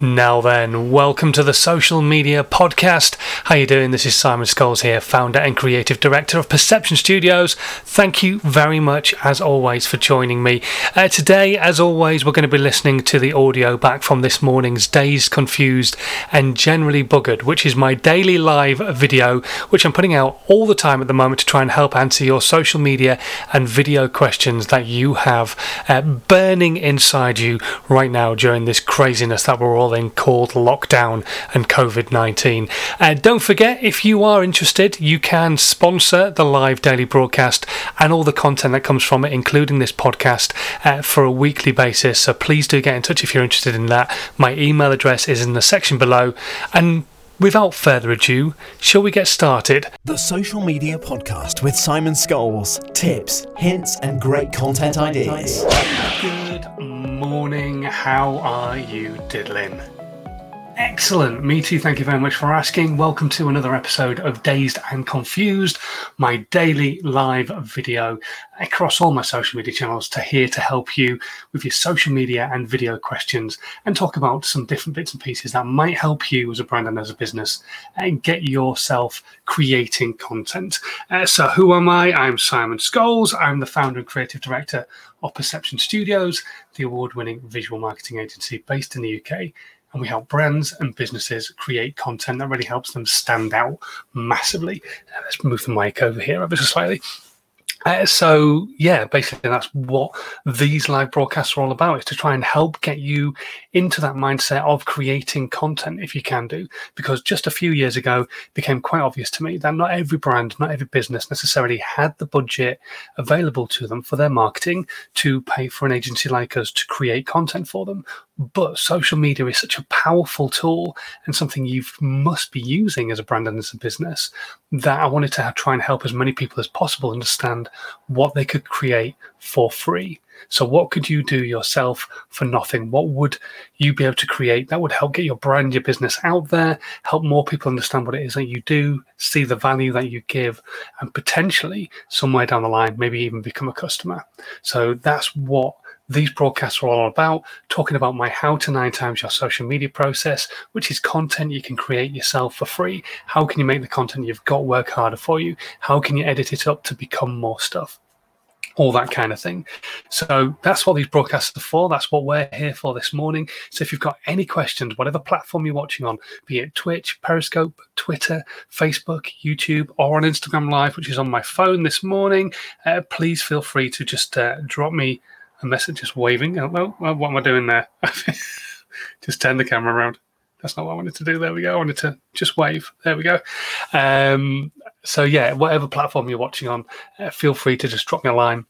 Now then, welcome to the Social Media Podcast. How you doing? This is Simon Scholes here, founder and creative director of Perception Studios. Thank you very much, as always, for joining me. Uh, today, as always, we're going to be listening to the audio back from this morning's Dazed, Confused and Generally Buggered, which is my daily live video, which I'm putting out all the time at the moment to try and help answer your social media and video questions that you have uh, burning inside you right now during this craziness that we're all called lockdown and COVID 19. Uh, don't forget, if you are interested, you can sponsor the live daily broadcast and all the content that comes from it, including this podcast, uh, for a weekly basis. So please do get in touch if you're interested in that. My email address is in the section below. And Without further ado, shall we get started? The Social Media Podcast with Simon Scholes. Tips, hints, and great content ideas. Good morning. How are you diddling? Excellent. Me too. Thank you very much for asking. Welcome to another episode of Dazed and Confused, my daily live video across all my social media channels to here to help you with your social media and video questions and talk about some different bits and pieces that might help you as a brand and as a business and get yourself creating content. Uh, so, who am I? I'm Simon Scholes. I'm the founder and creative director of Perception Studios, the award winning visual marketing agency based in the UK and we help brands and businesses create content that really helps them stand out massively. let's move the mic over here ever so slightly. Uh, so yeah, basically that's what these live broadcasts are all about: is to try and help get you into that mindset of creating content if you can do. Because just a few years ago, it became quite obvious to me that not every brand, not every business necessarily had the budget available to them for their marketing to pay for an agency like us to create content for them, but social media is such a powerful tool and something you must be using as a brand and as a business that I wanted to have, try and help as many people as possible understand what they could create for free. So, what could you do yourself for nothing? What would you be able to create that would help get your brand, your business out there, help more people understand what it is that you do, see the value that you give, and potentially somewhere down the line, maybe even become a customer? So, that's what these broadcasts are all about talking about my how to nine times your social media process, which is content you can create yourself for free. How can you make the content you've got work harder for you? How can you edit it up to become more stuff? all that kind of thing. So that's what these broadcasts are for. That's what we're here for this morning. So if you've got any questions, whatever platform you're watching on, be it Twitch, Periscope, Twitter, Facebook, YouTube, or on Instagram Live, which is on my phone this morning, uh, please feel free to just uh, drop me a message just waving. Oh, well, what am I doing there? just turn the camera around. That's not what I wanted to do. There we go. I wanted to just wave. There we go. Um, so yeah, whatever platform you're watching on, uh, feel free to just drop me a line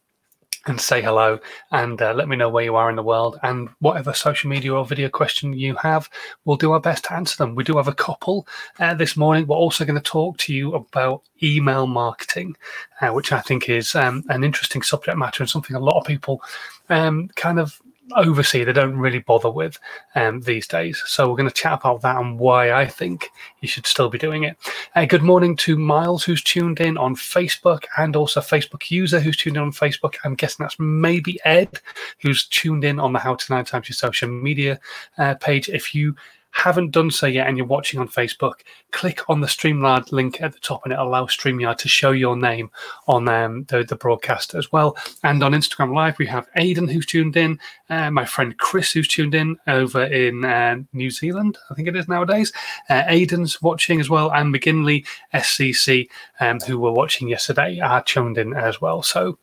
and say hello and uh, let me know where you are in the world and whatever social media or video question you have we'll do our best to answer them we do have a couple uh, this morning we're also going to talk to you about email marketing uh, which i think is um, an interesting subject matter and something a lot of people um, kind of oversee they don't really bother with um, these days. So we're going to chat about that and why I think you should still be doing it. Uh, good morning to Miles, who's tuned in on Facebook, and also Facebook user who's tuned in on Facebook. I'm guessing that's maybe Ed, who's tuned in on the How to Nine Times Your Social Media uh, page. If you haven't done so yet and you're watching on Facebook, click on the StreamYard link at the top and it allows StreamYard to show your name on um, the, the broadcast as well. And on Instagram Live, we have Aidan who's tuned in, uh, my friend Chris who's tuned in over in uh, New Zealand, I think it is nowadays. Uh, Aidan's watching as well, and McGinley SCC, um, who were watching yesterday, are tuned in as well. So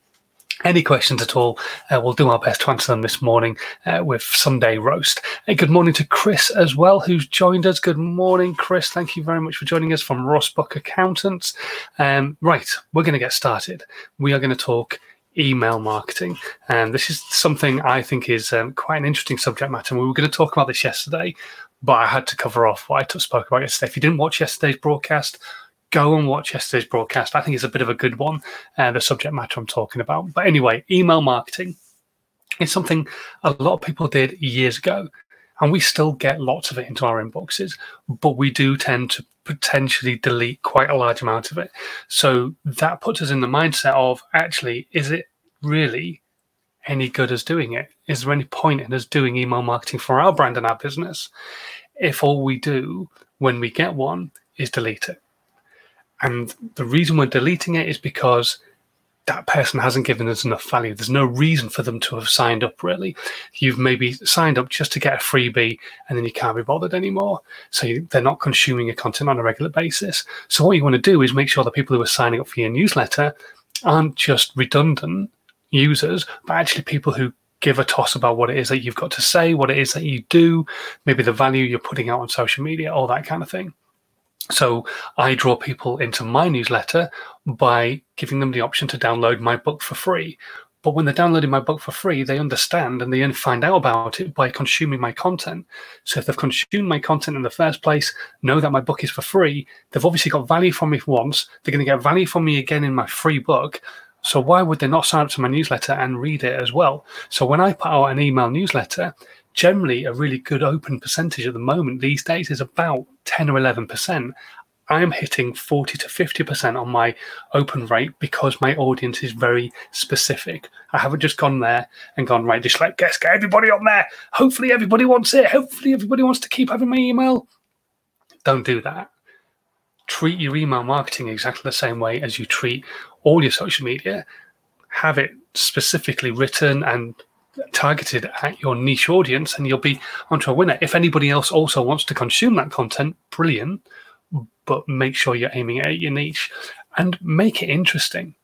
any questions at all, uh, we'll do our best to answer them this morning uh, with Sunday roast. Uh, good morning to Chris as well, who's joined us. Good morning, Chris. Thank you very much for joining us from Rossbuck Accountants. Um, right, we're going to get started. We are going to talk email marketing, and this is something I think is um, quite an interesting subject matter. And we were going to talk about this yesterday, but I had to cover off what I spoke about yesterday. If you didn't watch yesterday's broadcast, go and watch yesterday's broadcast. I think it's a bit of a good one, uh, the subject matter I'm talking about. But anyway, email marketing is something a lot of people did years ago, and we still get lots of it into our inboxes, but we do tend to potentially delete quite a large amount of it. So that puts us in the mindset of actually, is it really any good as doing it? Is there any point in us doing email marketing for our brand and our business if all we do when we get one is delete it? And the reason we're deleting it is because that person hasn't given us enough value. There's no reason for them to have signed up, really. You've maybe signed up just to get a freebie and then you can't be bothered anymore. So they're not consuming your content on a regular basis. So, what you want to do is make sure the people who are signing up for your newsletter aren't just redundant users, but actually people who give a toss about what it is that you've got to say, what it is that you do, maybe the value you're putting out on social media, all that kind of thing. So I draw people into my newsletter by giving them the option to download my book for free. But when they're downloading my book for free, they understand and they find out about it by consuming my content. So if they've consumed my content in the first place, know that my book is for free, they've obviously got value from me once, they're going to get value from me again in my free book. So why would they not sign up to my newsletter and read it as well? So when I put out an email newsletter, generally a really good open percentage at the moment these days is about 10 or 11%. I'm hitting 40 to 50% on my open rate because my audience is very specific. I haven't just gone there and gone, right, just like, guess, get everybody on there. Hopefully, everybody wants it. Hopefully, everybody wants to keep having my email. Don't do that. Treat your email marketing exactly the same way as you treat all your social media. Have it specifically written and targeted at your niche audience and you'll be onto a winner. If anybody else also wants to consume that content, brilliant, but make sure you're aiming at your niche and make it interesting.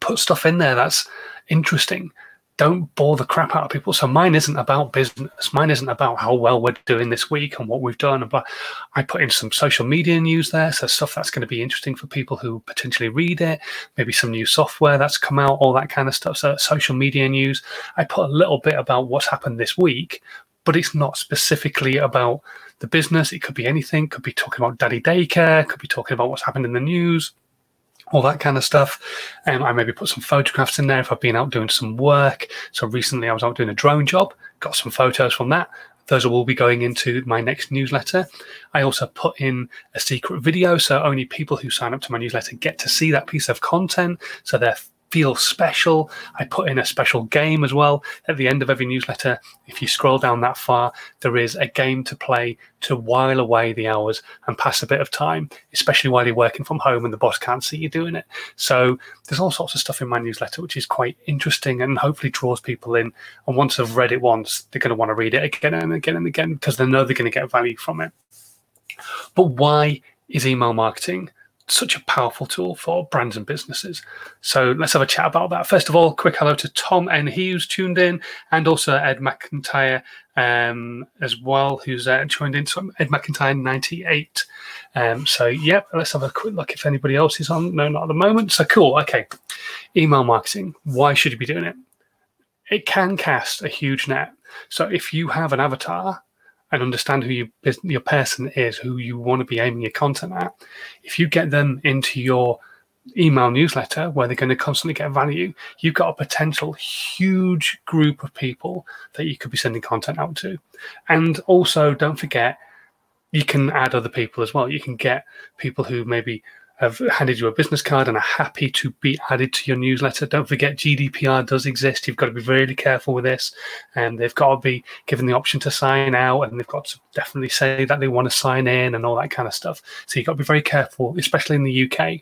Put stuff in there that's interesting don't bore the crap out of people. So mine isn't about business. Mine isn't about how well we're doing this week and what we've done. But I put in some social media news there, so stuff that's going to be interesting for people who potentially read it. Maybe some new software that's come out, all that kind of stuff. So social media news. I put a little bit about what's happened this week, but it's not specifically about the business. It could be anything. Could be talking about daddy daycare. Could be talking about what's happened in the news all that kind of stuff. Um, I maybe put some photographs in there if I've been out doing some work. So recently I was out doing a drone job, got some photos from that. Those will be going into my next newsletter. I also put in a secret video, so only people who sign up to my newsletter get to see that piece of content. So they're feel special. I put in a special game as well at the end of every newsletter. If you scroll down that far, there is a game to play to while away the hours and pass a bit of time, especially while you're working from home and the boss can't see you doing it. So there's all sorts of stuff in my newsletter which is quite interesting and hopefully draws people in. And once they've read it once, they're going to want to read it again and again and again because they know they're going to get value from it. But why is email marketing such a powerful tool for brands and businesses. So let's have a chat about that. First of all, quick hello to Tom and he who's tuned in, and also Ed McIntyre um, as well, who's uh, joined in. So Ed McIntyre 98. Um, so yeah, let's have a quick look if anybody else is on. No, not at the moment. So cool. Okay, email marketing. Why should you be doing it? It can cast a huge net. So if you have an avatar and understand who your your person is, who you want to be aiming your content at, if you get them into your email newsletter where they're going to constantly get value, you've got a potential huge group of people that you could be sending content out to. And also, don't forget, you can add other people as well. You can get people who maybe have handed you a business card and are happy to be added to your newsletter. Don't forget GDPR does exist. You've got to be really careful with this. And they've got to be given the option to sign out and they've got to definitely say that they want to sign in and all that kind of stuff. So you've got to be very careful, especially in the UK.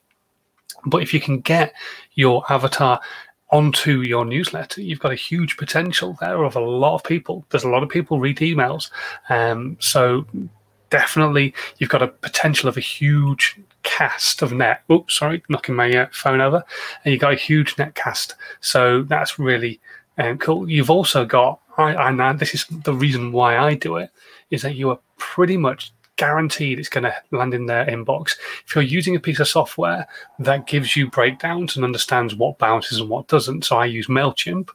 But if you can get your avatar onto your newsletter, you've got a huge potential there of a lot of people. There's a lot of people read emails. Um, so definitely you've got a potential of a huge cast of net. Oh, sorry, knocking my uh, phone over. And you've got a huge net cast. So that's really um, cool. You've also got, I, I this is the reason why I do it, is that you are pretty much guaranteed it's going to land in their inbox. If you're using a piece of software that gives you breakdowns and understands what bounces and what doesn't, so I use MailChimp,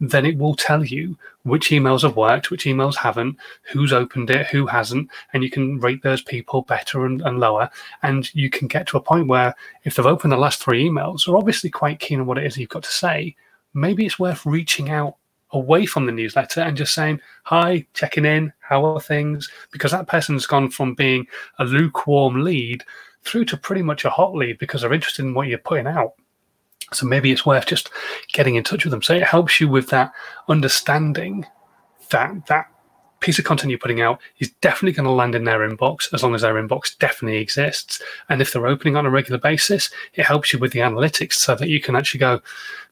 then it will tell you which emails have worked, which emails haven't, who's opened it, who hasn't, and you can rate those people better and, and lower. And you can get to a point where if they've opened the last three emails, they're obviously quite keen on what it is you've got to say. Maybe it's worth reaching out away from the newsletter and just saying, Hi, checking in, how are things? Because that person's gone from being a lukewarm lead through to pretty much a hot lead because they're interested in what you're putting out. So maybe it's worth just getting in touch with them. So it helps you with that understanding that that piece of content you're putting out is definitely going to land in their inbox as long as their inbox definitely exists. And if they're opening on a regular basis, it helps you with the analytics so that you can actually go,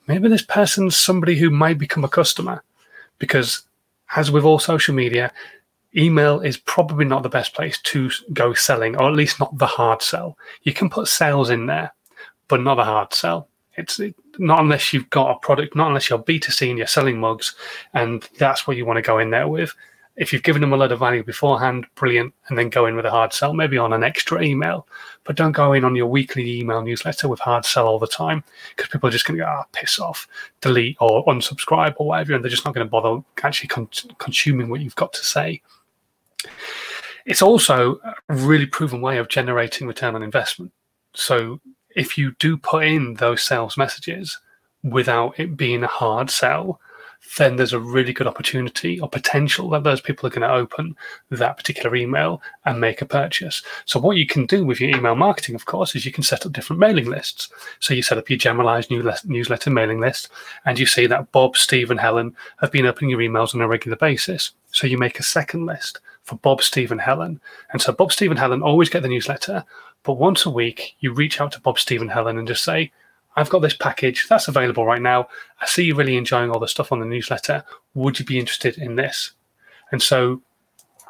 maybe this person's somebody who might become a customer. Because as with all social media, email is probably not the best place to go selling, or at least not the hard sell. You can put sales in there, but not a hard sell. It's not unless you've got a product, not unless you're B2C and you're selling mugs, and that's what you want to go in there with. If you've given them a lot of value beforehand, brilliant, and then go in with a hard sell, maybe on an extra email, but don't go in on your weekly email newsletter with hard sell all the time because people are just going to go, ah, piss off, delete or unsubscribe or whatever, and they're just not going to bother actually con- consuming what you've got to say. It's also a really proven way of generating return on investment. So if you do put in those sales messages without it being a hard sell, then there's a really good opportunity or potential that those people are going to open that particular email and make a purchase. So, what you can do with your email marketing, of course, is you can set up different mailing lists. So, you set up your generalized newsletter mailing list, and you see that Bob, Steve, and Helen have been opening your emails on a regular basis. So, you make a second list for Bob, Steve, and Helen. And so, Bob, Steve, and Helen always get the newsletter, but once a week, you reach out to Bob, Steve, and Helen and just say, I've got this package that's available right now. I see you're really enjoying all the stuff on the newsletter. Would you be interested in this? And so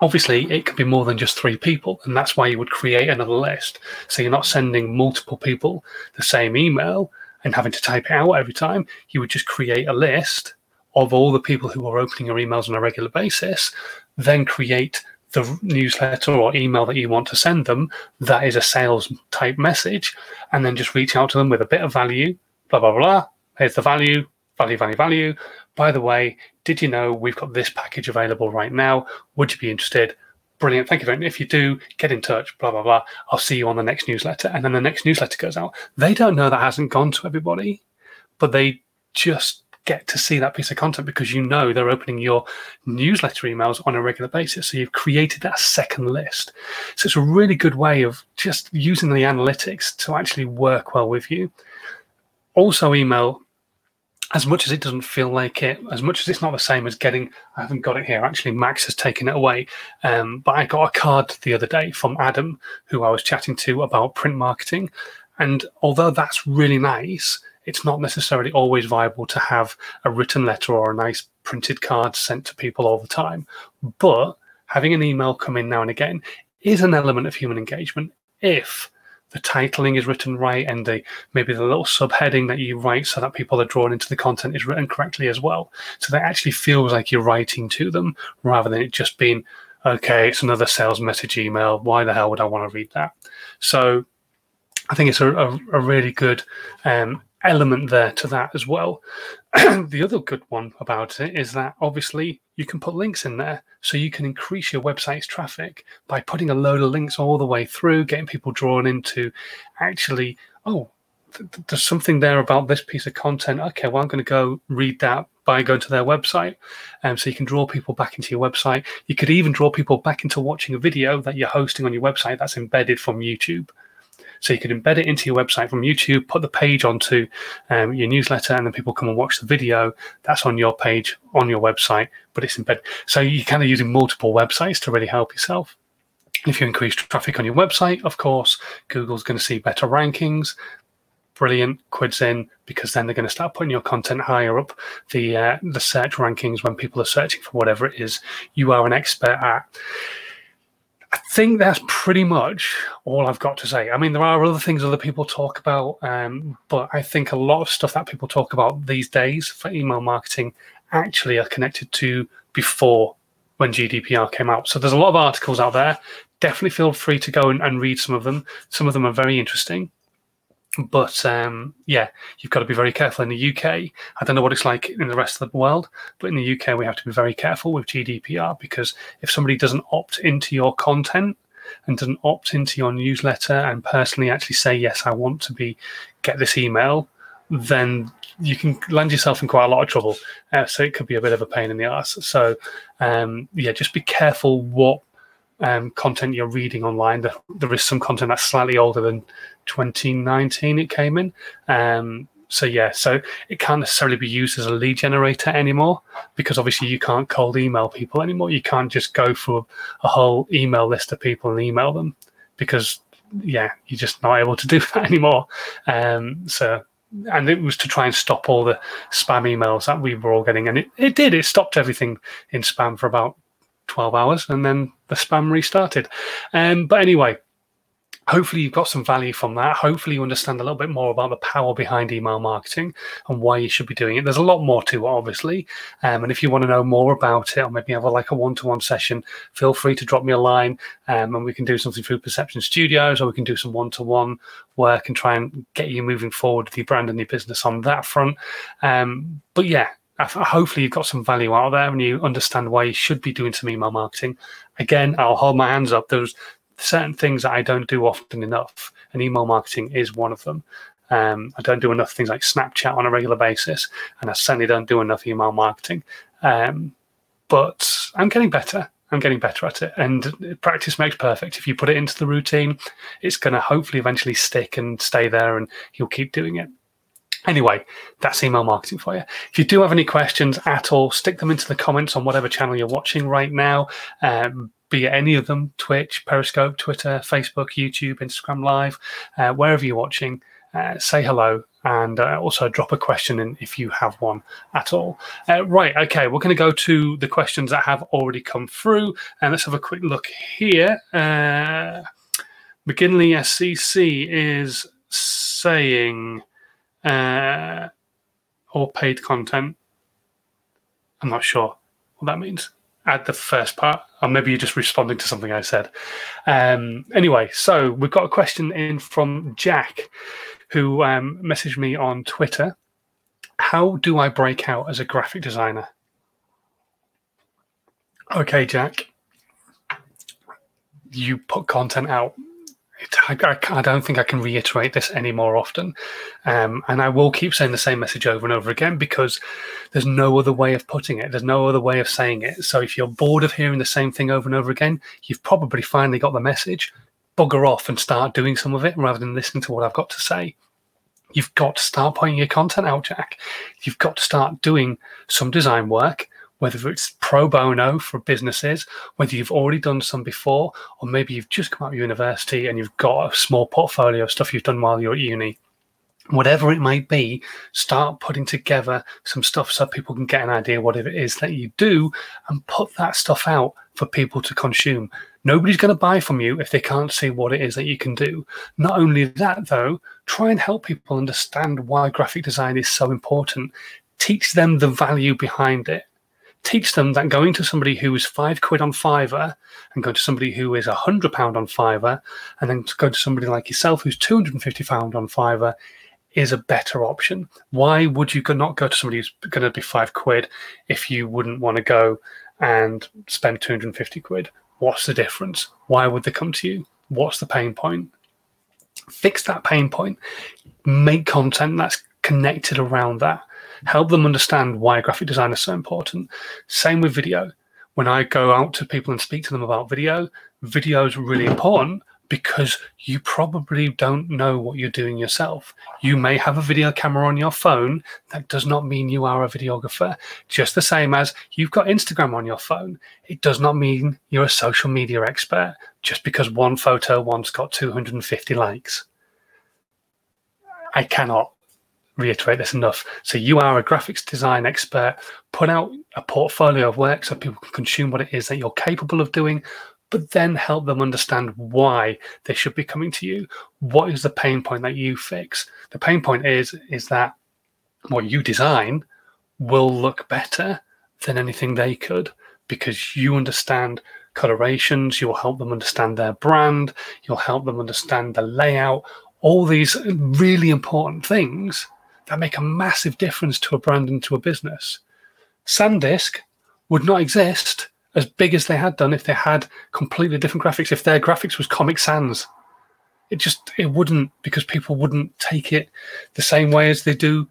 obviously it could be more than just three people and that's why you would create another list so you're not sending multiple people the same email and having to type it out every time you would just create a list of all the people who are opening your emails on a regular basis then create the newsletter or email that you want to send them that is a sales type message and then just reach out to them with a bit of value blah blah blah here's the value value value value. By the way did you know we've got this package available right now? Would you be interested? Brilliant thank you very much. If you do get in touch blah blah blah. I'll see you on the next newsletter and then the next newsletter goes out. They don't know that hasn't gone to everybody but they just get to see that piece of content because you know they're opening your newsletter emails on a regular basis. So you've created that second list. So it's a really good way of just using the analytics to actually work well with you. Also, email, as much as it doesn't feel like it, as much as it's not the same as getting, I haven't got it here. Actually, Max has taken it away. Um, but I got a card the other day from Adam, who I was chatting to about print marketing. And although that's really nice, it's not necessarily always viable to have a written letter or a nice printed card sent to people all the time. But having an email come in now and again is an element of human engagement if the titling is written right and the maybe the little subheading that you write so that people are drawn into the content is written correctly as well. So that actually feels like you're writing to them rather than it just being, okay, it's another sales message email. Why the hell would I want to read that? So I think it's a, a, a really good um, element there to that as well. the other good one about it is that obviously you can put links in there so you can increase your website's traffic by putting a load of links all the way through, getting people drawn into actually, oh, th- there's something there about this piece of content. Okay, well, I'm going to go read that by going to their website. Um, so you can draw people back into your website. You could even draw people back into watching a video that you're hosting on your website that's embedded from YouTube. So you could embed it into your website from YouTube, put the page onto um, your newsletter, and then people come and watch the video. That's on your page on your website, but it's embedded. So you're kind of using multiple websites to really help yourself. If you increase traffic on your website, of course, Google's going to see better rankings. Brilliant, quids in because then they're going to start putting your content higher up the uh, the search rankings when people are searching for whatever it is you are an expert at. I think that's pretty much all I've got to say. I mean, there are other things other people talk about, um, but I think a lot of stuff that people talk about these days for email marketing actually are connected to before when GDPR came out. So there's a lot of articles out there. Definitely feel free to go and, and read some of them. Some of them are very interesting. But um, yeah, you've got to be very careful in the UK. I don't know what it's like in the rest of the world, but in the UK, we have to be very careful with GDPR because if somebody doesn't opt into your content and doesn't opt into your newsletter and personally actually say, yes, I want to be get this email, then you can land yourself in quite a lot of trouble. Uh, so it could be a bit of a pain in the ass. So um, yeah, just be careful what um, content you're reading online. There is some content that's slightly older than 2019 it came in. Um, so yeah, so it can't necessarily be used as a lead generator anymore because obviously you can't cold email people anymore. You can't just go through a whole email list of people and email them because yeah, you're just not able to do that anymore. Um, so and it was to try and stop all the spam emails that we were all getting, and it, it did. It stopped everything in spam for about 12 hours, and then the spam restarted. Um, but anyway, hopefully you've got some value from that. Hopefully you understand a little bit more about the power behind email marketing and why you should be doing it. There's a lot more to it, obviously. Um, and if you want to know more about it or maybe have a, like a one-to-one session, feel free to drop me a line um, and we can do something through Perception Studios or we can do some one-to-one work and try and get you moving forward with your brand and your business on that front. Um, but yeah, hopefully you've got some value out there and you understand why you should be doing some email marketing. Again, I'll hold my hands up. There's certain things that I don't do often enough, and email marketing is one of them. Um, I don't do enough things like Snapchat on a regular basis, and I certainly don't do enough email marketing. Um, but I'm getting better. I'm getting better at it, and practice makes perfect. If you put it into the routine, it's going to hopefully eventually stick and stay there, and you'll keep doing it. Anyway, that's email marketing for you. If you do have any questions at all, stick them into the comments on whatever channel you're watching right now. Um, be it any of them Twitch, Periscope, Twitter, Facebook, YouTube, Instagram Live, uh, wherever you're watching, uh, say hello and uh, also drop a question in if you have one at all. Uh, right, okay, we're going to go to the questions that have already come through and let's have a quick look here. Uh, McGinley SCC is saying, uh, or paid content. I'm not sure what that means Add the first part, or maybe you're just responding to something I said. Um, anyway, so we've got a question in from Jack, who um, messaged me on Twitter. How do I break out as a graphic designer? Okay, Jack, you put content out I, I, I, don't think I can reiterate this any more often. Um, and I will keep saying the same message over and over again because there's no other way of putting it. There's no other way of saying it. So if you're bored of hearing the same thing over and over again, you've probably finally got the message. Bugger off and start doing some of it rather than listening to what I've got to say. You've got to start putting your content out, Jack. You've got to start doing some design work whether it's pro bono for businesses, whether you've already done some before, or maybe you've just come out of university and you've got a small portfolio of stuff you've done while you're at uni. Whatever it might be, start putting together some stuff so people can get an idea what it is that you do and put that stuff out for people to consume. Nobody's going to buy from you if they can't see what it is that you can do. Not only that, though, try and help people understand why graphic design is so important. Teach them the value behind it teach them that going to somebody who is five quid on Fiverr and going to somebody who is a hundred pound on Fiverr and then go to somebody like yourself who's 250 pound on Fiverr is a better option. Why would you not go to somebody who's going to be five quid if you wouldn't want to go and spend 250 quid? What's the difference? Why would they come to you? What's the pain point? Fix that pain point. Make content that's connected around that help them understand why graphic design is so important. Same with video. When I go out to people and speak to them about video, video is really important because you probably don't know what you're doing yourself. You may have a video camera on your phone. That does not mean you are a videographer. Just the same as you've got Instagram on your phone. It does not mean you're a social media expert just because one photo once got 250 likes. I cannot reiterate this enough. So you are a graphics design expert. Put out a portfolio of work so people can consume what it is that you're capable of doing, but then help them understand why they should be coming to you. What is the pain point that you fix? The pain point is is that what you design will look better than anything they could because you understand colorations, you'll help them understand their brand, you'll help them understand the layout, all these really important things that make a massive difference to a brand and to a business. SanDisk would not exist as big as they had done if they had completely different graphics. If their graphics was Comic Sans, it just it wouldn't because people wouldn't take it the same way as they do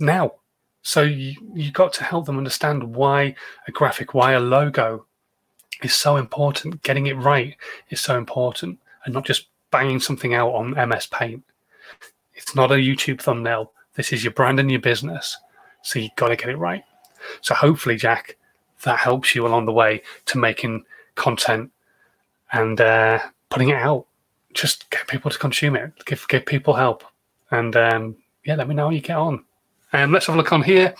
now. So you you got to help them understand why a graphic, why a logo is so important. Getting it right is so important, and not just banging something out on MS Paint. It's not a YouTube thumbnail This is your brand and your business. So you've got to get it right. So hopefully, Jack, that helps you along the way to making content and uh, putting it out. Just get people to consume it. Give give people help, and um, yeah, let me know how you get on. Um, let's have a look on here.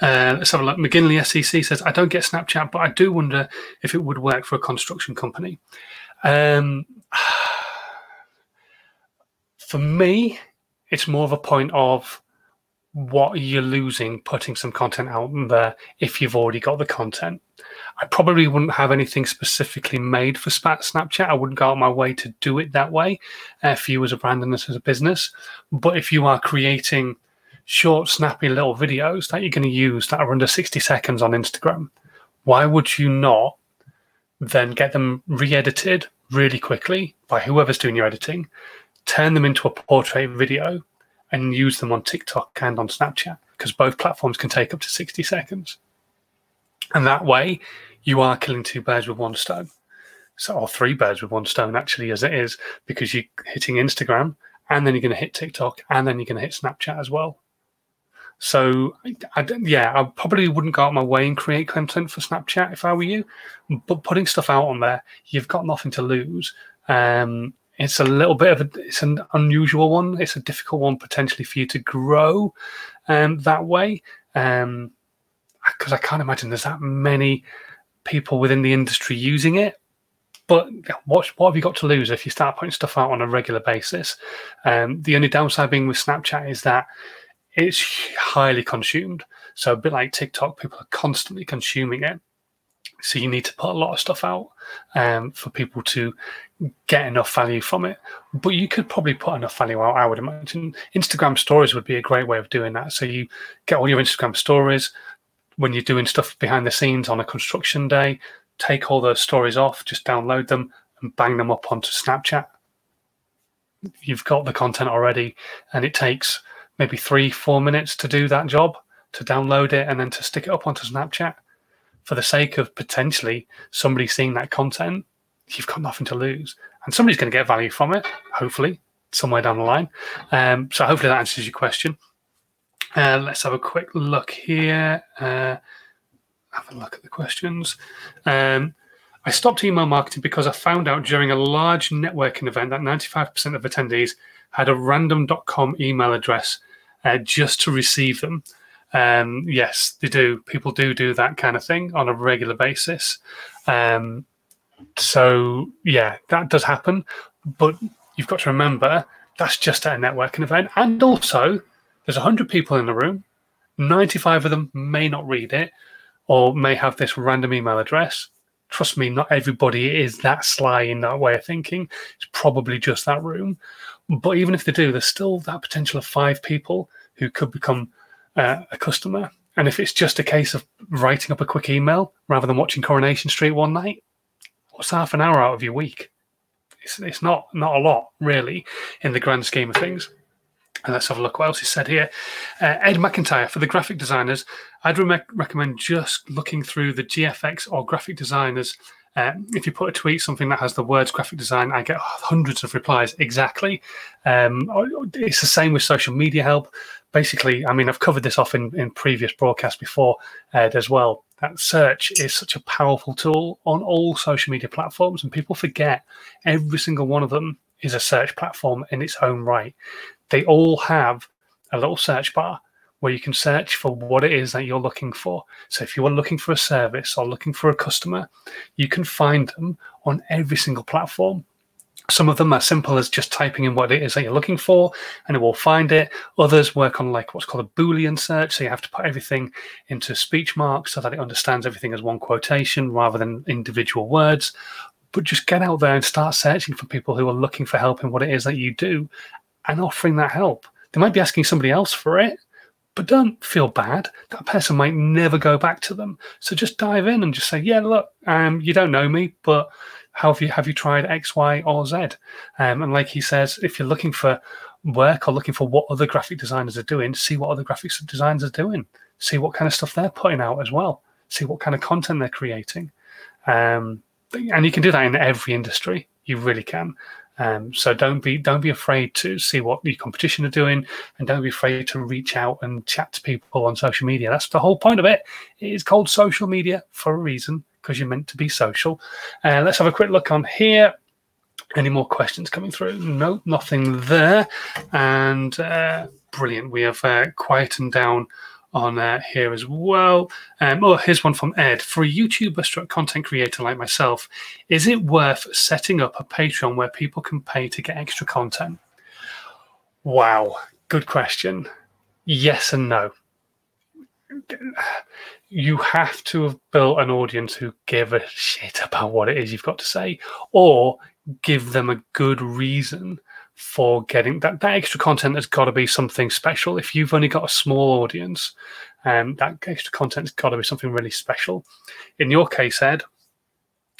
Uh, let's have a look. McGinley SEC says, I don't get Snapchat, but I do wonder if it would work for a construction company. Um, for me, it's more of a point of what you're losing putting some content out there if you've already got the content. I probably wouldn't have anything specifically made for Snapchat. I wouldn't go out my way to do it that way uh, for you as a brand and as a business. But if you are creating short, snappy little videos that you're going to use that are under 60 seconds on Instagram, why would you not then get them re edited really quickly by whoever's doing your editing, turn them into a portrait video, and use them on TikTok and on Snapchat because both platforms can take up to 60 seconds. And that way, you are killing two birds with one stone. So, or three birds with one stone, actually, as it is, because you're hitting Instagram and then you're going to hit TikTok and then you're going to hit Snapchat as well. So, I, I, yeah, I probably wouldn't go out my way and create content for Snapchat if I were you. But putting stuff out on there, you've got nothing to lose. Um, it's a little bit of a it's an unusual one. It's a difficult one potentially for you to grow um, that way. Um, because I can't imagine there's that many people within the industry using it. But what what have you got to lose if you start putting stuff out on a regular basis? Um, the only downside being with Snapchat is that it's highly consumed. So a bit like TikTok, people are constantly consuming it. So you need to put a lot of stuff out um, for people to get enough value from it. But you could probably put enough value out, I would imagine. Instagram stories would be a great way of doing that. So you get all your Instagram stories when you're doing stuff behind the scenes on a construction day, take all those stories off, just download them and bang them up onto Snapchat. You've got the content already, and it takes maybe three, four minutes to do that job to download it and then to stick it up onto Snapchat for the sake of potentially somebody seeing that content, you've got nothing to lose. And somebody's going to get value from it, hopefully, somewhere down the line. Um, so hopefully that answers your question. Uh, let's have a quick look here. Uh, have a look at the questions. Um, I stopped email marketing because I found out during a large networking event that 95% of attendees had a random.com email address uh, just to receive them. Um, yes, they do. People do do that kind of thing on a regular basis. Um, so yeah, that does happen. But you've got to remember that's just at a networking event, and also there's hundred people in the room. Ninety-five of them may not read it, or may have this random email address. Trust me, not everybody is that sly in that way of thinking. It's probably just that room. But even if they do, there's still that potential of five people who could become uh, a customer. And if it's just a case of writing up a quick email rather than watching Coronation Street one night, what's half an hour out of your week? It's, it's not not a lot really in the grand scheme of things. And let's have a look what else is said here. Uh, Ed McIntyre, for the graphic designers, I'd re- recommend just looking through the GFX or graphic designers. Uh, if you put a tweet, something that has the words graphic design, I get hundreds of replies exactly. Um, it's the same with social media help basically, I mean, I've covered this off in, in previous broadcasts before uh, as well. That search is such a powerful tool on all social media platforms, and people forget every single one of them is a search platform in its own right. They all have a little search bar where you can search for what it is that you're looking for. So if you are looking for a service or looking for a customer, you can find them on every single platform. Some of them are simple as just typing in what it is that you're looking for and it will find it. Others work on like what's called a Boolean search. So you have to put everything into speech marks so that it understands everything as one quotation rather than individual words. But just get out there and start searching for people who are looking for help in what it is that you do and offering that help. They might be asking somebody else for it, but don't feel bad. That person might never go back to them. So just dive in and just say, yeah, look, um, you don't know me, but have you have you tried X, Y, or Z? Um, and like he says, if you're looking for work or looking for what other graphic designers are doing, see what other graphic designers are doing. See what kind of stuff they're putting out as well. See what kind of content they're creating. Um, and you can do that in every industry. You really can. Um, so don't be don't be afraid to see what your competition are doing, and don't be afraid to reach out and chat to people on social media. That's the whole point of it. It is called social media for a reason because you're meant to be social. Uh, let's have a quick look on here. Any more questions coming through? No, nothing there. And uh, brilliant. We have uh, quietened down on uh, here as well. Um, oh, here's one from Ed. For a YouTuber stroke content creator like myself, is it worth setting up a Patreon where people can pay to get extra content? Wow, good question. Yes and no. You have to have built an audience who give a shit about what it is you've got to say, or give them a good reason for getting that, that extra content has got to be something special. If you've only got a small audience, um, that extra content's got to be something really special. In your case, Ed,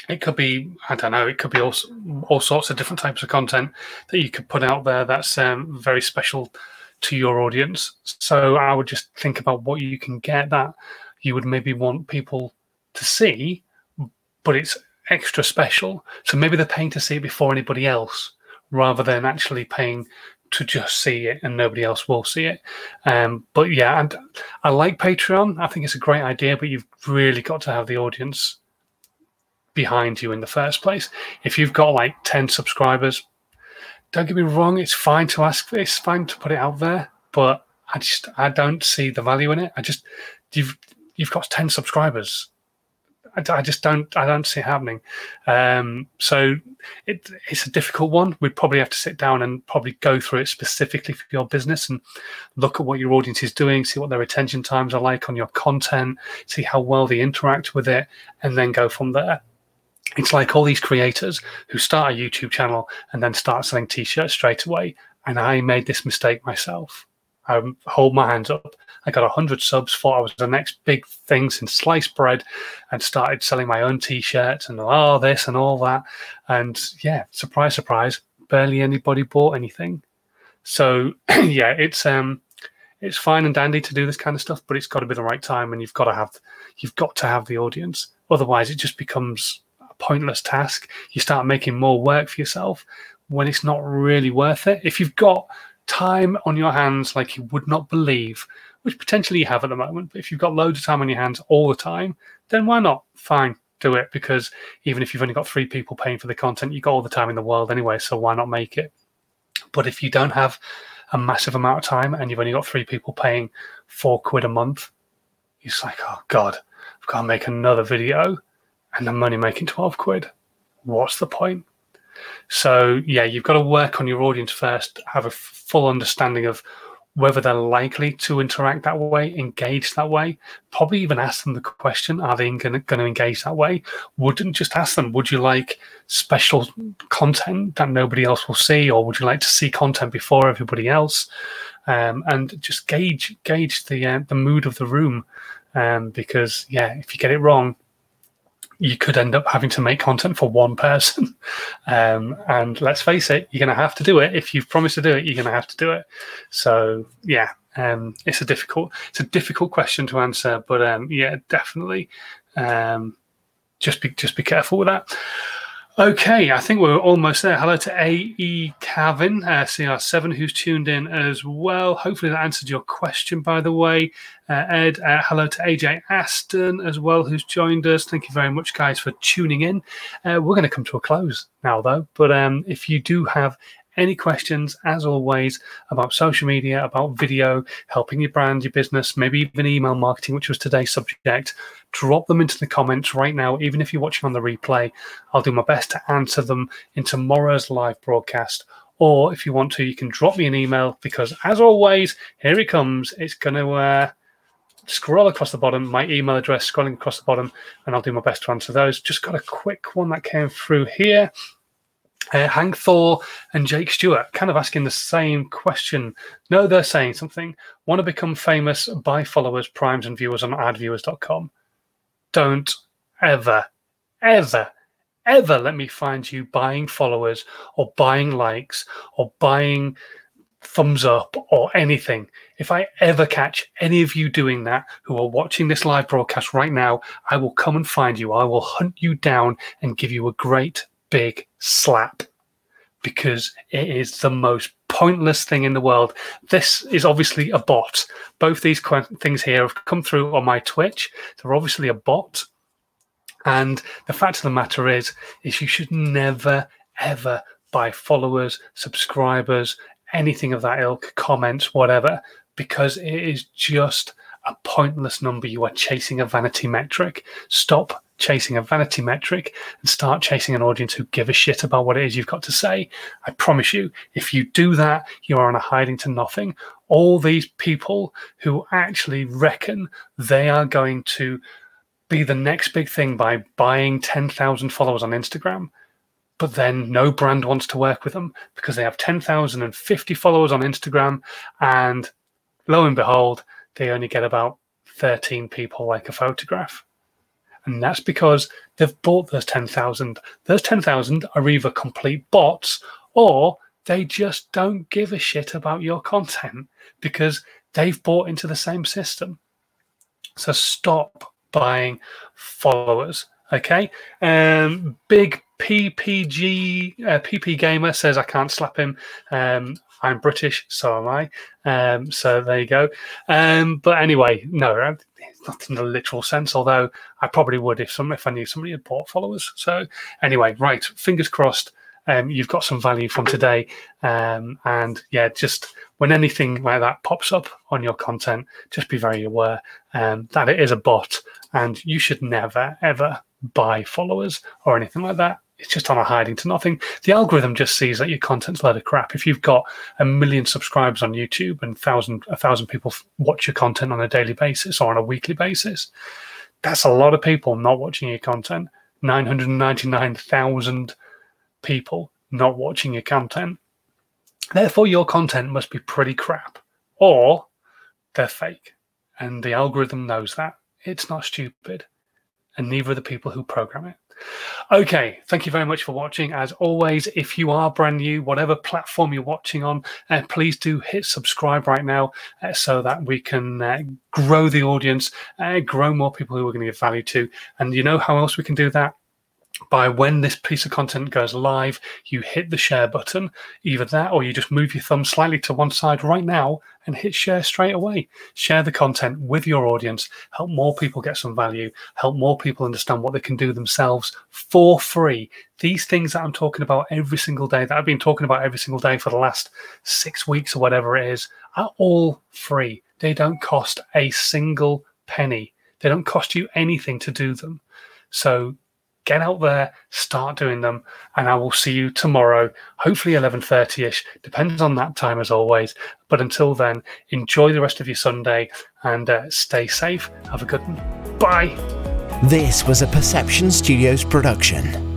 it could be I don't know. It could be all all sorts of different types of content that you could put out there that's um, very special to your audience. So I would just think about what you can get that you would maybe want people to see, but it's extra special. So maybe they're paying to see it before anybody else rather than actually paying to just see it and nobody else will see it. Um, but yeah, and I like Patreon. I think it's a great idea, but you've really got to have the audience behind you in the first place. If you've got like 10 subscribers, don't get me wrong, it's fine to ask, it's fine to put it out there, but I just, I don't see the value in it. I just, you've, you've got 10 subscribers. I, I, just don't I don't see it happening. Um, so it, it's a difficult one. We'd probably have to sit down and probably go through it specifically for your business and look at what your audience is doing, see what their retention times are like on your content, see how well they interact with it, and then go from there. It's like all these creators who start a YouTube channel and then start selling t-shirts straight away. And I made this mistake myself. I hold my hands up. I got 100 subs, thought I was the next big thing since sliced bread, and started selling my own t shirts and all this and all that. And yeah, surprise, surprise, barely anybody bought anything. So yeah, it's um it's fine and dandy to do this kind of stuff, but it's got to be the right time and you've got to have you've got to have the audience. Otherwise it just becomes a pointless task. You start making more work for yourself when it's not really worth it. If you've got time on your hands like you would not believe which potentially you have at the moment. But if you've got loads of time on your hands all the time, then why not? Fine, do it because even if you've only got three people paying for the content, you've got all the time in the world anyway. So why not make it? But if you don't have a massive amount of time and you've only got three people paying four quid a month, it's like, oh God, I've got to make another video and I'm only making 12 quid. What's the point? So, yeah, you've got to work on your audience first, have a full understanding of whether they're likely to interact that way, engage that way, probably even ask them the question, are they going to engage that way? Wouldn't just ask them, would you like special content that nobody else will see, or would you like to see content before everybody else? Um, and just gauge gauge the uh, the mood of the room, um, because yeah, if you get it wrong, you could end up having to make content for one person. Um, and let's face it, you're going to have to do it. If you've promised to do it, you're going to have to do it. So yeah, um, it's a difficult, it's a difficult question to answer, but um, yeah, definitely. Um, just be, just be careful with that. Okay, I think we're almost there. Hello to AE Kevin, uh, CR7, who's tuned in as well. Hopefully that answered your question, by the way. Uh, Ed, uh, hello to AJ Aston as well, who's joined us. Thank you very much, guys, for tuning in. Uh, we're going to come to a close now, though. But um, if you do have any questions, as always, about social media, about video, helping your brand, your business, maybe even email marketing, which was today's subject, drop them into the comments right now. Even if you're watching on the replay, I'll do my best to answer them in tomorrow's live broadcast. Or if you want to, you can drop me an email because, as always, here it comes. It's going to uh, scroll across the bottom, my email address scrolling across the bottom, and I'll do my best to answer those. Just got a quick one that came through here. Uh, Hank Thor and Jake Stewart kind of asking the same question. No, they're saying something. Want to become famous by followers, primes, and viewers on adviewers.com. Don't ever, ever, ever let me find you buying followers or buying likes or buying thumbs up or anything. If I ever catch any of you doing that who are watching this live broadcast right now, I will come and find you. I will hunt you down and give you a great big slap. because it is the most pointless thing in the world. This is obviously a bot. Both these things here have come through on my Twitch. They're obviously a bot. And the fact of the matter is, is you should never ever buy followers, subscribers, anything of that ilk, comments, whatever, because it is just a pointless number. You are chasing a vanity metric. Stop chasing a vanity metric and start chasing an audience who give a shit about what it is you've got to say. I promise you, if you do that, you're on a hiding to nothing. All these people who actually reckon they are going to be the next big thing by buying 10,000 followers on Instagram, but then no brand wants to work with them because they have 10,050 followers on Instagram. And lo and behold, they only get about 13 people like a photograph. And that's because they've bought those 10,000. Those 10,000 are either complete bots or they just don't give a shit about your content because they've bought into the same system. So stop buying followers. Okay. Um, big PPG uh, PP Gamer says I can't slap him. Um, I'm British, so am I. Um, so there you go. Um, but anyway, no, not in the literal sense. Although I probably would if some if I knew somebody had bought followers. So anyway, right. Fingers crossed. Um, you've got some value from today. Um, and yeah, just when anything like that pops up on your content, just be very aware um, that it is a bot and you should never, ever buy followers or anything like that it's just on a hiding to nothing. The algorithm just sees that your content's a load of crap. If you've got a million subscribers on YouTube and thousand a thousand people watch your content on a daily basis or on a weekly basis, that's a lot of people not watching your content. Nine hundred ninety-nine thousand people not watching your content. Therefore, your content must be pretty crap, or they're fake, and the algorithm knows that. It's not stupid, and neither are the people who program it. Okay, thank you very much for watching. As always, if you are brand new, whatever platform you're watching on, uh, please do hit subscribe right now uh, so that we can uh, grow the audience, uh, grow more people who are going to give value to. And you know how else we can do that? By when this piece of content goes live, you hit the share button, either that or you just move your thumb slightly to one side right now and hit share straight away. Share the content with your audience, help more people get some value, help more people understand what they can do themselves for free. These things that I'm talking about every single day, that I've been talking about every single day for the last six weeks or whatever it is, are all free. They don't cost a single penny. They don't cost you anything to do them. So get out there, start doing them, and I will see you tomorrow, hopefully 11.30ish, depends on that time as always. But until then, enjoy the rest of your Sunday and uh, stay safe. Have a good one. Bye. This was a Perception Studios production.